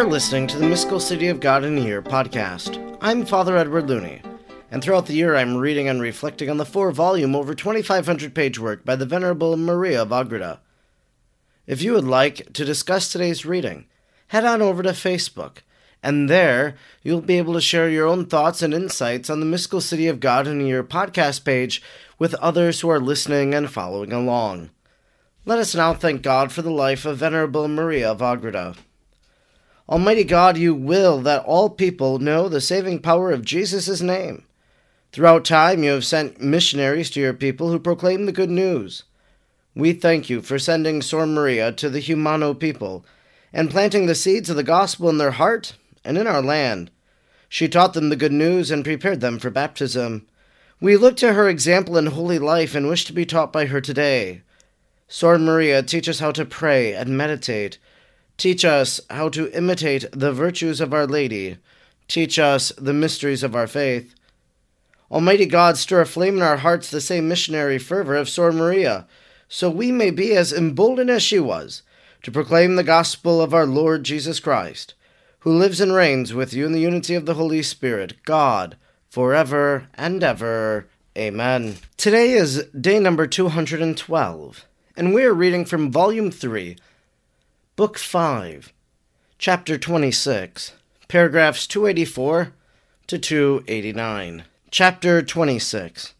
are listening to the Mystical City of God in a Year podcast. I'm Father Edward Looney, and throughout the year I'm reading and reflecting on the four volume, over 2,500 page work by the Venerable Maria of Agreda. If you would like to discuss today's reading, head on over to Facebook, and there you'll be able to share your own thoughts and insights on the Mystical City of God in a Year podcast page with others who are listening and following along. Let us now thank God for the life of Venerable Maria of Agreda. Almighty God, you will that all people know the saving power of Jesus' name. Throughout time, you have sent missionaries to your people who proclaim the good news. We thank you for sending Sor Maria to the Jumano people and planting the seeds of the gospel in their heart and in our land. She taught them the good news and prepared them for baptism. We look to her example in holy life and wish to be taught by her today. Sor Maria, teach us how to pray and meditate Teach us how to imitate the virtues of Our Lady. Teach us the mysteries of our faith. Almighty God, stir aflame in our hearts the same missionary fervor of Sor Maria, so we may be as emboldened as she was to proclaim the gospel of our Lord Jesus Christ, who lives and reigns with you in the unity of the Holy Spirit, God, forever and ever. Amen. Today is day number 212, and we are reading from Volume 3 Book 5, Chapter 26, paragraphs 284 to 289. Chapter 26.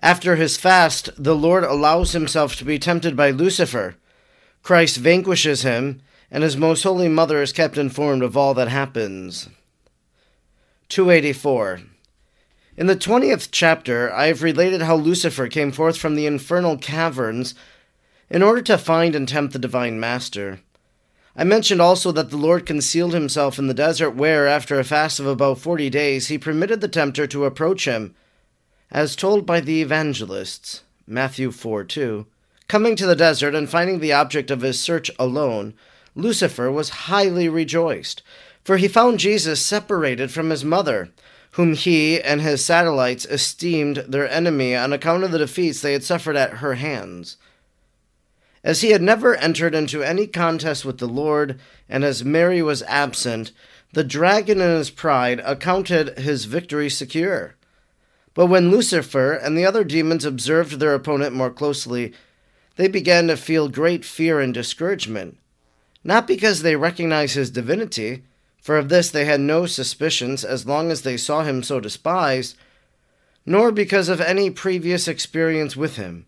After his fast, the Lord allows himself to be tempted by Lucifer. Christ vanquishes him, and his most holy mother is kept informed of all that happens. 284. In the 20th chapter, I have related how Lucifer came forth from the infernal caverns in order to find and tempt the divine master. I mentioned also that the Lord concealed himself in the desert, where, after a fast of about forty days, he permitted the tempter to approach him, as told by the evangelists. Matthew 4 2. Coming to the desert and finding the object of his search alone, Lucifer was highly rejoiced, for he found Jesus separated from his mother, whom he and his satellites esteemed their enemy on account of the defeats they had suffered at her hands. As he had never entered into any contest with the Lord, and as Mary was absent, the dragon in his pride accounted his victory secure. But when Lucifer and the other demons observed their opponent more closely, they began to feel great fear and discouragement. Not because they recognized his divinity, for of this they had no suspicions as long as they saw him so despised, nor because of any previous experience with him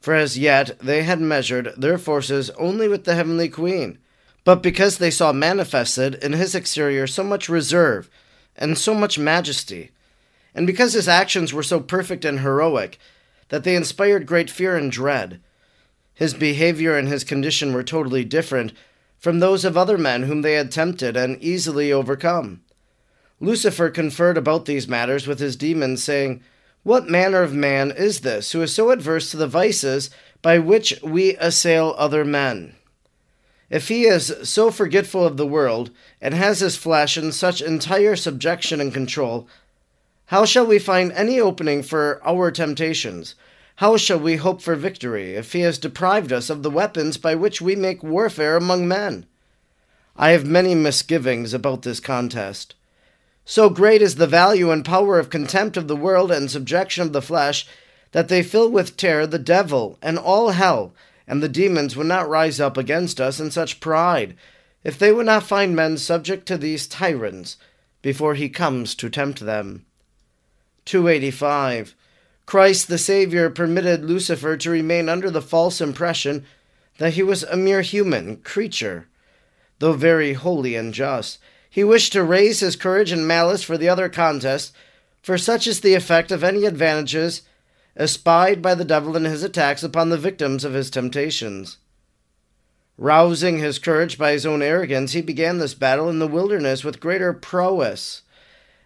for as yet they had measured their forces only with the heavenly queen. But because they saw manifested in his exterior so much reserve and so much majesty, and because his actions were so perfect and heroic that they inspired great fear and dread, his behavior and his condition were totally different from those of other men whom they had tempted and easily overcome. Lucifer conferred about these matters with his demons, saying, what manner of man is this who is so adverse to the vices by which we assail other men? If he is so forgetful of the world, and has his flesh in such entire subjection and control, how shall we find any opening for our temptations? How shall we hope for victory if he has deprived us of the weapons by which we make warfare among men? I have many misgivings about this contest. So great is the value and power of contempt of the world and subjection of the flesh, that they fill with terror the devil and all hell, and the demons would not rise up against us in such pride, if they would not find men subject to these tyrants before he comes to tempt them. 285. Christ the Saviour permitted Lucifer to remain under the false impression that he was a mere human creature, though very holy and just he wished to raise his courage and malice for the other contest, for such is the effect of any advantages espied by the devil in his attacks upon the victims of his temptations. Rousing his courage by his own arrogance, he began this battle in the wilderness with greater prowess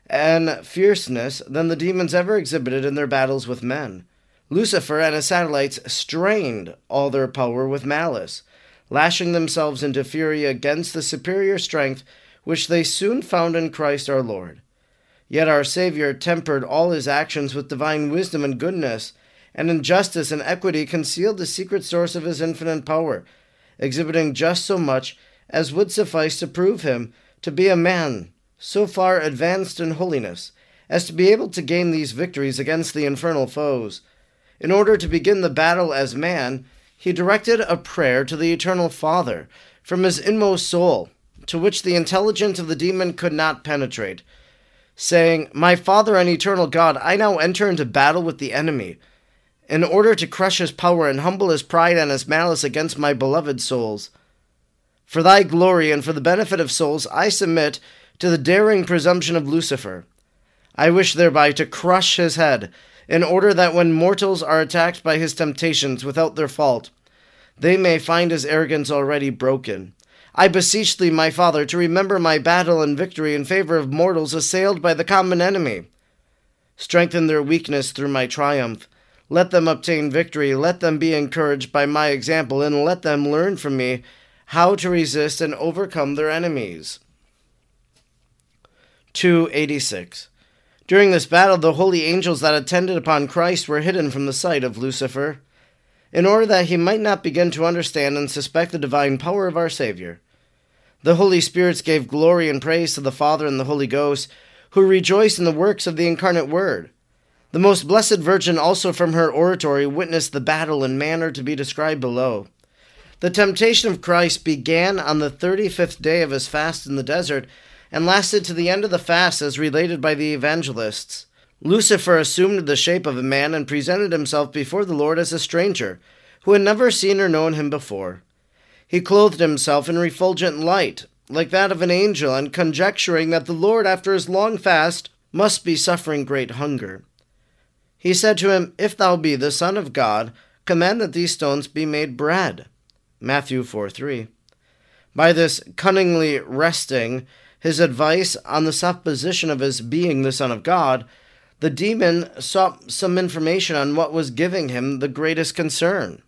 and fierceness than the demons ever exhibited in their battles with men. Lucifer and his satellites strained all their power with malice, lashing themselves into fury against the superior strength which they soon found in Christ our Lord. Yet our Saviour tempered all his actions with divine wisdom and goodness, and in justice and equity concealed the secret source of his infinite power, exhibiting just so much as would suffice to prove him to be a man so far advanced in holiness as to be able to gain these victories against the infernal foes. In order to begin the battle as man, he directed a prayer to the eternal Father from his inmost soul, to which the intelligence of the demon could not penetrate, saying, My Father and eternal God, I now enter into battle with the enemy, in order to crush his power and humble his pride and his malice against my beloved souls. For thy glory and for the benefit of souls, I submit to the daring presumption of Lucifer. I wish thereby to crush his head, in order that when mortals are attacked by his temptations without their fault, they may find his arrogance already broken. I beseech thee, my father, to remember my battle and victory in favor of mortals assailed by the common enemy. Strengthen their weakness through my triumph. Let them obtain victory. Let them be encouraged by my example, and let them learn from me how to resist and overcome their enemies. 286. During this battle, the holy angels that attended upon Christ were hidden from the sight of Lucifer, in order that he might not begin to understand and suspect the divine power of our Savior. The Holy Spirits gave glory and praise to the Father and the Holy Ghost, who rejoiced in the works of the incarnate Word. The most blessed Virgin also from her oratory witnessed the battle in manner to be described below. The temptation of Christ began on the thirty fifth day of his fast in the desert and lasted to the end of the fast as related by the evangelists. Lucifer assumed the shape of a man and presented himself before the Lord as a stranger, who had never seen or known him before. He clothed himself in refulgent light, like that of an angel, and conjecturing that the Lord, after his long fast, must be suffering great hunger. He said to him, If thou be the Son of God, command that these stones be made bread. Matthew 4 3. By this cunningly resting his advice on the supposition of his being the Son of God, the demon sought some information on what was giving him the greatest concern.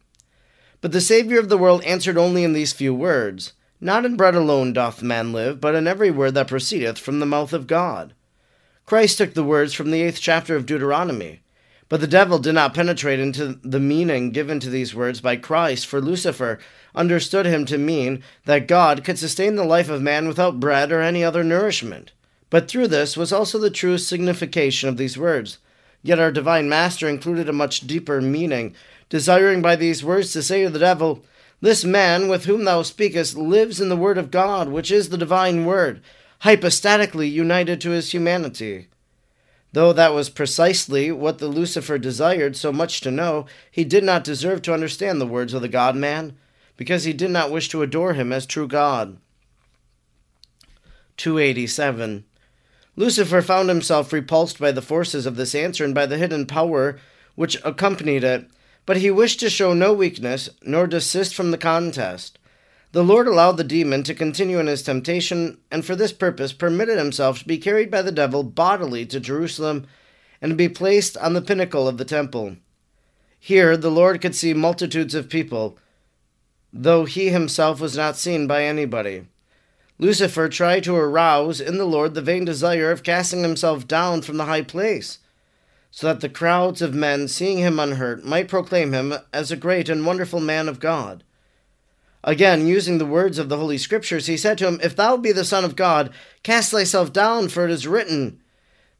But the Saviour of the world answered only in these few words Not in bread alone doth man live, but in every word that proceedeth from the mouth of God. Christ took the words from the eighth chapter of Deuteronomy. But the devil did not penetrate into the meaning given to these words by Christ, for Lucifer understood him to mean that God could sustain the life of man without bread or any other nourishment. But through this was also the true signification of these words. Yet our divine Master included a much deeper meaning, desiring by these words to say to the devil, This man with whom thou speakest lives in the Word of God, which is the divine Word, hypostatically united to his humanity. Though that was precisely what the Lucifer desired so much to know, he did not deserve to understand the words of the God man, because he did not wish to adore him as true God. 287. Lucifer found himself repulsed by the forces of this answer and by the hidden power which accompanied it, but he wished to show no weakness, nor desist from the contest. The Lord allowed the demon to continue in his temptation, and for this purpose permitted himself to be carried by the devil bodily to Jerusalem and to be placed on the pinnacle of the temple. Here the Lord could see multitudes of people, though he himself was not seen by anybody. Lucifer tried to arouse in the Lord the vain desire of casting himself down from the high place, so that the crowds of men, seeing him unhurt, might proclaim him as a great and wonderful man of God. Again, using the words of the Holy Scriptures, he said to him, If thou be the Son of God, cast thyself down, for it is written,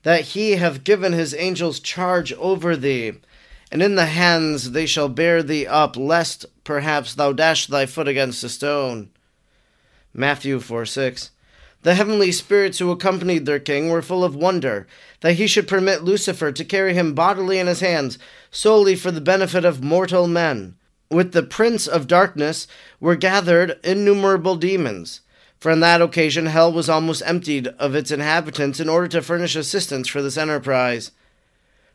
that he hath given his angels charge over thee, and in the hands they shall bear thee up, lest perhaps thou dash thy foot against a stone. Matthew 4 6. The heavenly spirits who accompanied their king were full of wonder that he should permit Lucifer to carry him bodily in his hands solely for the benefit of mortal men with the prince of darkness were gathered innumerable demons. For on that occasion hell was almost emptied of its inhabitants in order to furnish assistance for this enterprise.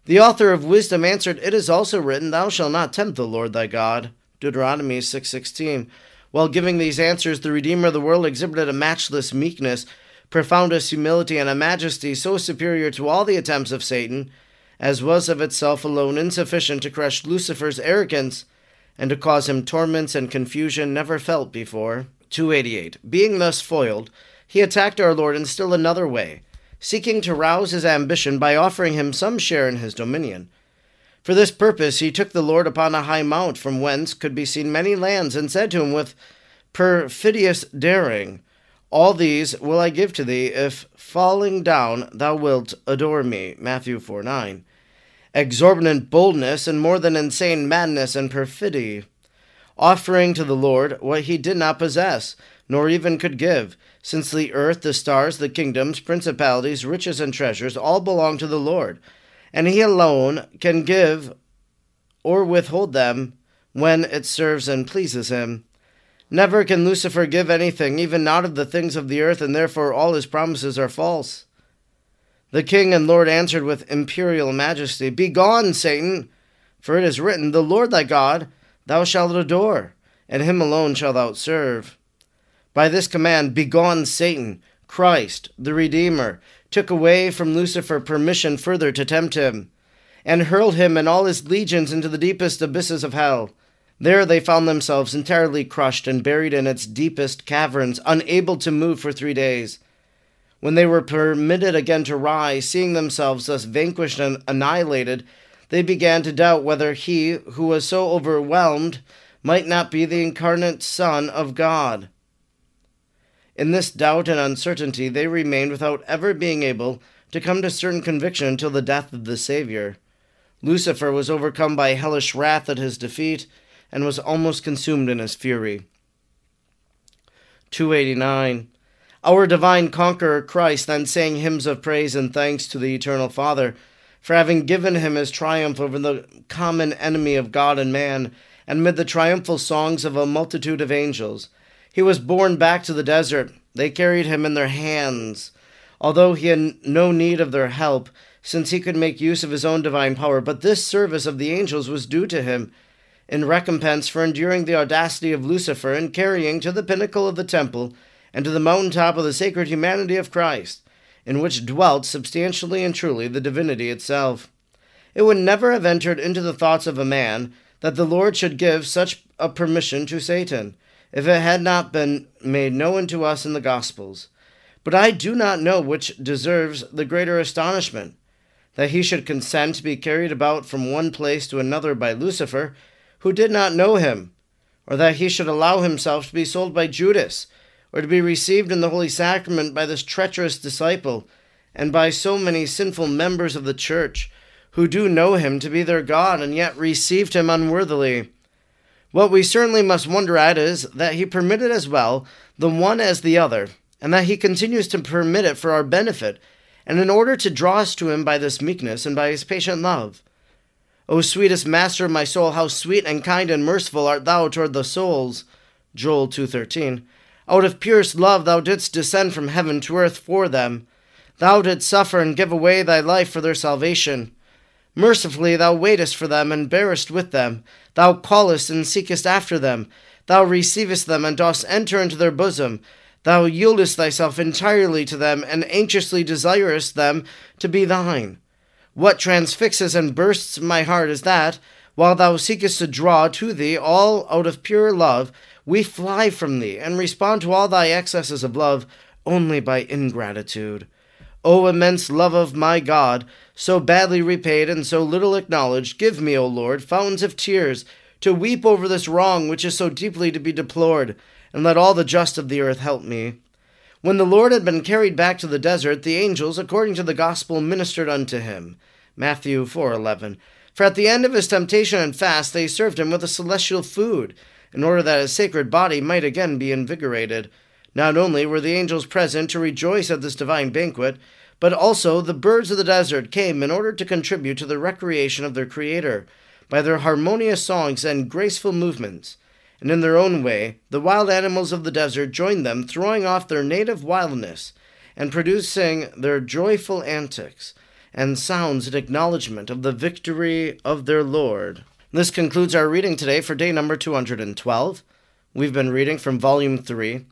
The author of wisdom answered, It is also written, Thou shalt not tempt the Lord thy God. Deuteronomy 6.16. While giving these answers, the Redeemer of the world exhibited a matchless meekness, profoundest humility, and a majesty so superior to all the attempts of Satan, as was of itself alone insufficient to crush Lucifer's arrogance and to cause him torments and confusion never felt before. 288. Being thus foiled, he attacked our Lord in still another way, seeking to rouse his ambition by offering him some share in his dominion. For this purpose he took the Lord upon a high mount, from whence could be seen many lands, and said to him with perfidious daring, All these will I give to thee, if falling down thou wilt adore me. Matthew 4 9. Exorbitant boldness and more than insane madness and perfidy. Offering to the Lord what he did not possess, nor even could give, since the earth, the stars, the kingdoms, principalities, riches, and treasures all belong to the Lord, and he alone can give or withhold them when it serves and pleases him. Never can Lucifer give anything, even not of the things of the earth, and therefore all his promises are false. The king and Lord answered with imperial majesty, Begone, Satan! For it is written, The Lord thy God thou shalt adore, and him alone shalt thou serve. By this command, Begone, Satan! Christ, the Redeemer, took away from Lucifer permission further to tempt him, and hurled him and all his legions into the deepest abysses of hell. There they found themselves entirely crushed and buried in its deepest caverns, unable to move for three days. When they were permitted again to rise, seeing themselves thus vanquished and annihilated, they began to doubt whether he who was so overwhelmed might not be the incarnate Son of God. In this doubt and uncertainty, they remained without ever being able to come to certain conviction until the death of the Savior. Lucifer was overcome by hellish wrath at his defeat and was almost consumed in his fury. 289. Our divine conqueror Christ then sang hymns of praise and thanks to the eternal Father for having given him his triumph over the common enemy of God and man, and mid the triumphal songs of a multitude of angels. He was borne back to the desert. They carried him in their hands, although he had no need of their help, since he could make use of his own divine power. But this service of the angels was due to him in recompense for enduring the audacity of Lucifer and carrying to the pinnacle of the temple and to the mountain top of the sacred humanity of Christ, in which dwelt substantially and truly the divinity itself. It would never have entered into the thoughts of a man that the Lord should give such a permission to Satan, if it had not been made known to us in the Gospels. But I do not know which deserves the greater astonishment that he should consent to be carried about from one place to another by Lucifer, who did not know him, or that he should allow himself to be sold by Judas, or to be received in the Holy Sacrament by this treacherous disciple, and by so many sinful members of the Church, who do know him to be their God, and yet received him unworthily. What we certainly must wonder at is that he permitted as well the one as the other, and that he continues to permit it for our benefit, and in order to draw us to him by this meekness and by his patient love. O sweetest master of my soul, how sweet and kind and merciful art thou toward the souls. Joel 2:13. Out of purest love thou didst descend from heaven to earth for them. Thou didst suffer and give away thy life for their salvation. Mercifully thou waitest for them and bearest with them. Thou callest and seekest after them. Thou receivest them and dost enter into their bosom. Thou yieldest thyself entirely to them and anxiously desirest them to be thine. What transfixes and bursts my heart is that, while thou seekest to draw to thee all out of pure love, we fly from thee and respond to all thy excesses of love only by ingratitude. O immense love of my God, so badly repaid and so little acknowledged, give me, O Lord, fountains of tears, to weep over this wrong which is so deeply to be deplored, and let all the just of the earth help me. When the Lord had been carried back to the desert, the angels, according to the gospel, ministered unto him. Matthew 4:11. For at the end of his temptation and fast, they served him with a celestial food in order that his sacred body might again be invigorated. Not only were the angels present to rejoice at this divine banquet, but also the birds of the desert came in order to contribute to the recreation of their Creator by their harmonious songs and graceful movements. And in their own way, the wild animals of the desert joined them, throwing off their native wildness and producing their joyful antics and sounds in acknowledgement of the victory of their Lord. This concludes our reading today for day number 212. We've been reading from Volume 3,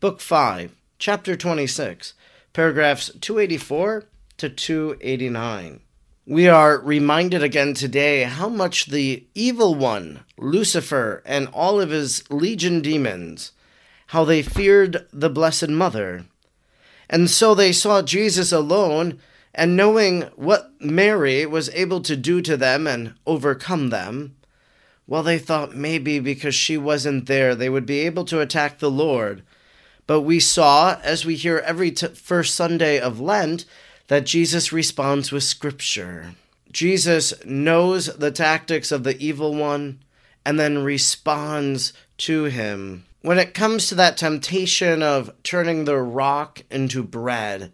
Book 5, Chapter 26, paragraphs 284 to 289. We are reminded again today how much the evil one, Lucifer, and all of his legion demons, how they feared the Blessed Mother. And so they saw Jesus alone and knowing what Mary was able to do to them and overcome them, well, they thought maybe because she wasn't there, they would be able to attack the Lord. But we saw, as we hear every t- first Sunday of Lent, that Jesus responds with Scripture. Jesus knows the tactics of the evil one and then responds to him. When it comes to that temptation of turning the rock into bread,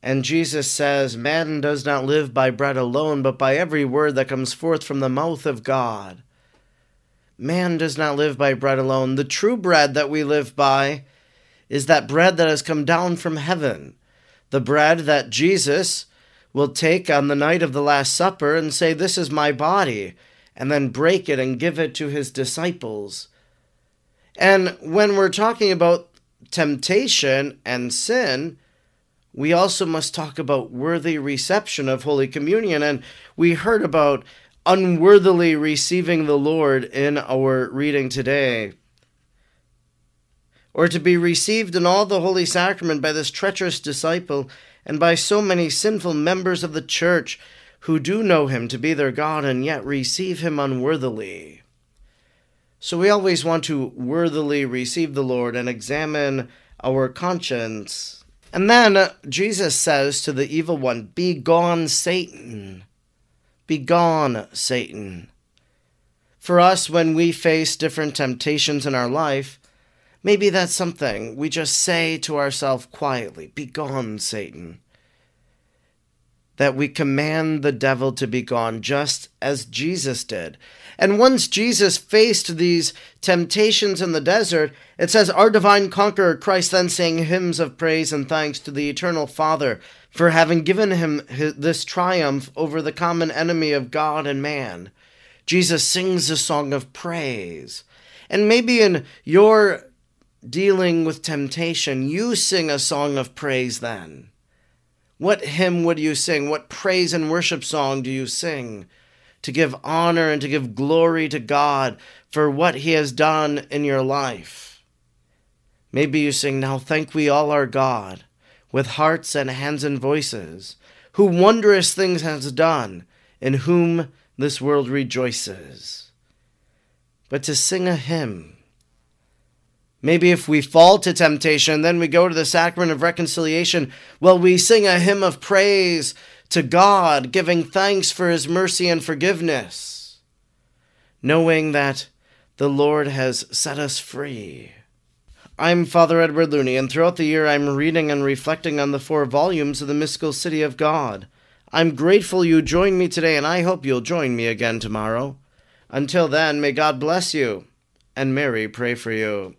and Jesus says, Man does not live by bread alone, but by every word that comes forth from the mouth of God. Man does not live by bread alone. The true bread that we live by is that bread that has come down from heaven, the bread that Jesus will take on the night of the Last Supper and say, This is my body, and then break it and give it to his disciples. And when we're talking about temptation and sin, we also must talk about worthy reception of Holy Communion. And we heard about unworthily receiving the Lord in our reading today or to be received in all the holy sacrament by this treacherous disciple and by so many sinful members of the church who do know him to be their God and yet receive him unworthily. So we always want to worthily receive the Lord and examine our conscience. And then Jesus says to the evil one, Be gone, Satan. Be gone, Satan. For us, when we face different temptations in our life, Maybe that's something we just say to ourselves quietly Be gone, Satan. That we command the devil to be gone, just as Jesus did. And once Jesus faced these temptations in the desert, it says, Our divine conqueror Christ then sang hymns of praise and thanks to the eternal Father for having given him this triumph over the common enemy of God and man. Jesus sings a song of praise. And maybe in your dealing with temptation, you sing a song of praise then. What hymn would you sing? What praise and worship song do you sing? To give honor and to give glory to God for what He has done in your life. Maybe you sing, Now thank we all our God, with hearts and hands and voices, who wondrous things has done, in whom this world rejoices. But to sing a hymn, Maybe if we fall to temptation, then we go to the sacrament of reconciliation. Well, we sing a hymn of praise to God, giving thanks for his mercy and forgiveness, knowing that the Lord has set us free. I'm Father Edward Looney, and throughout the year I'm reading and reflecting on the four volumes of the Mystical City of God. I'm grateful you joined me today, and I hope you'll join me again tomorrow. Until then, may God bless you, and Mary pray for you.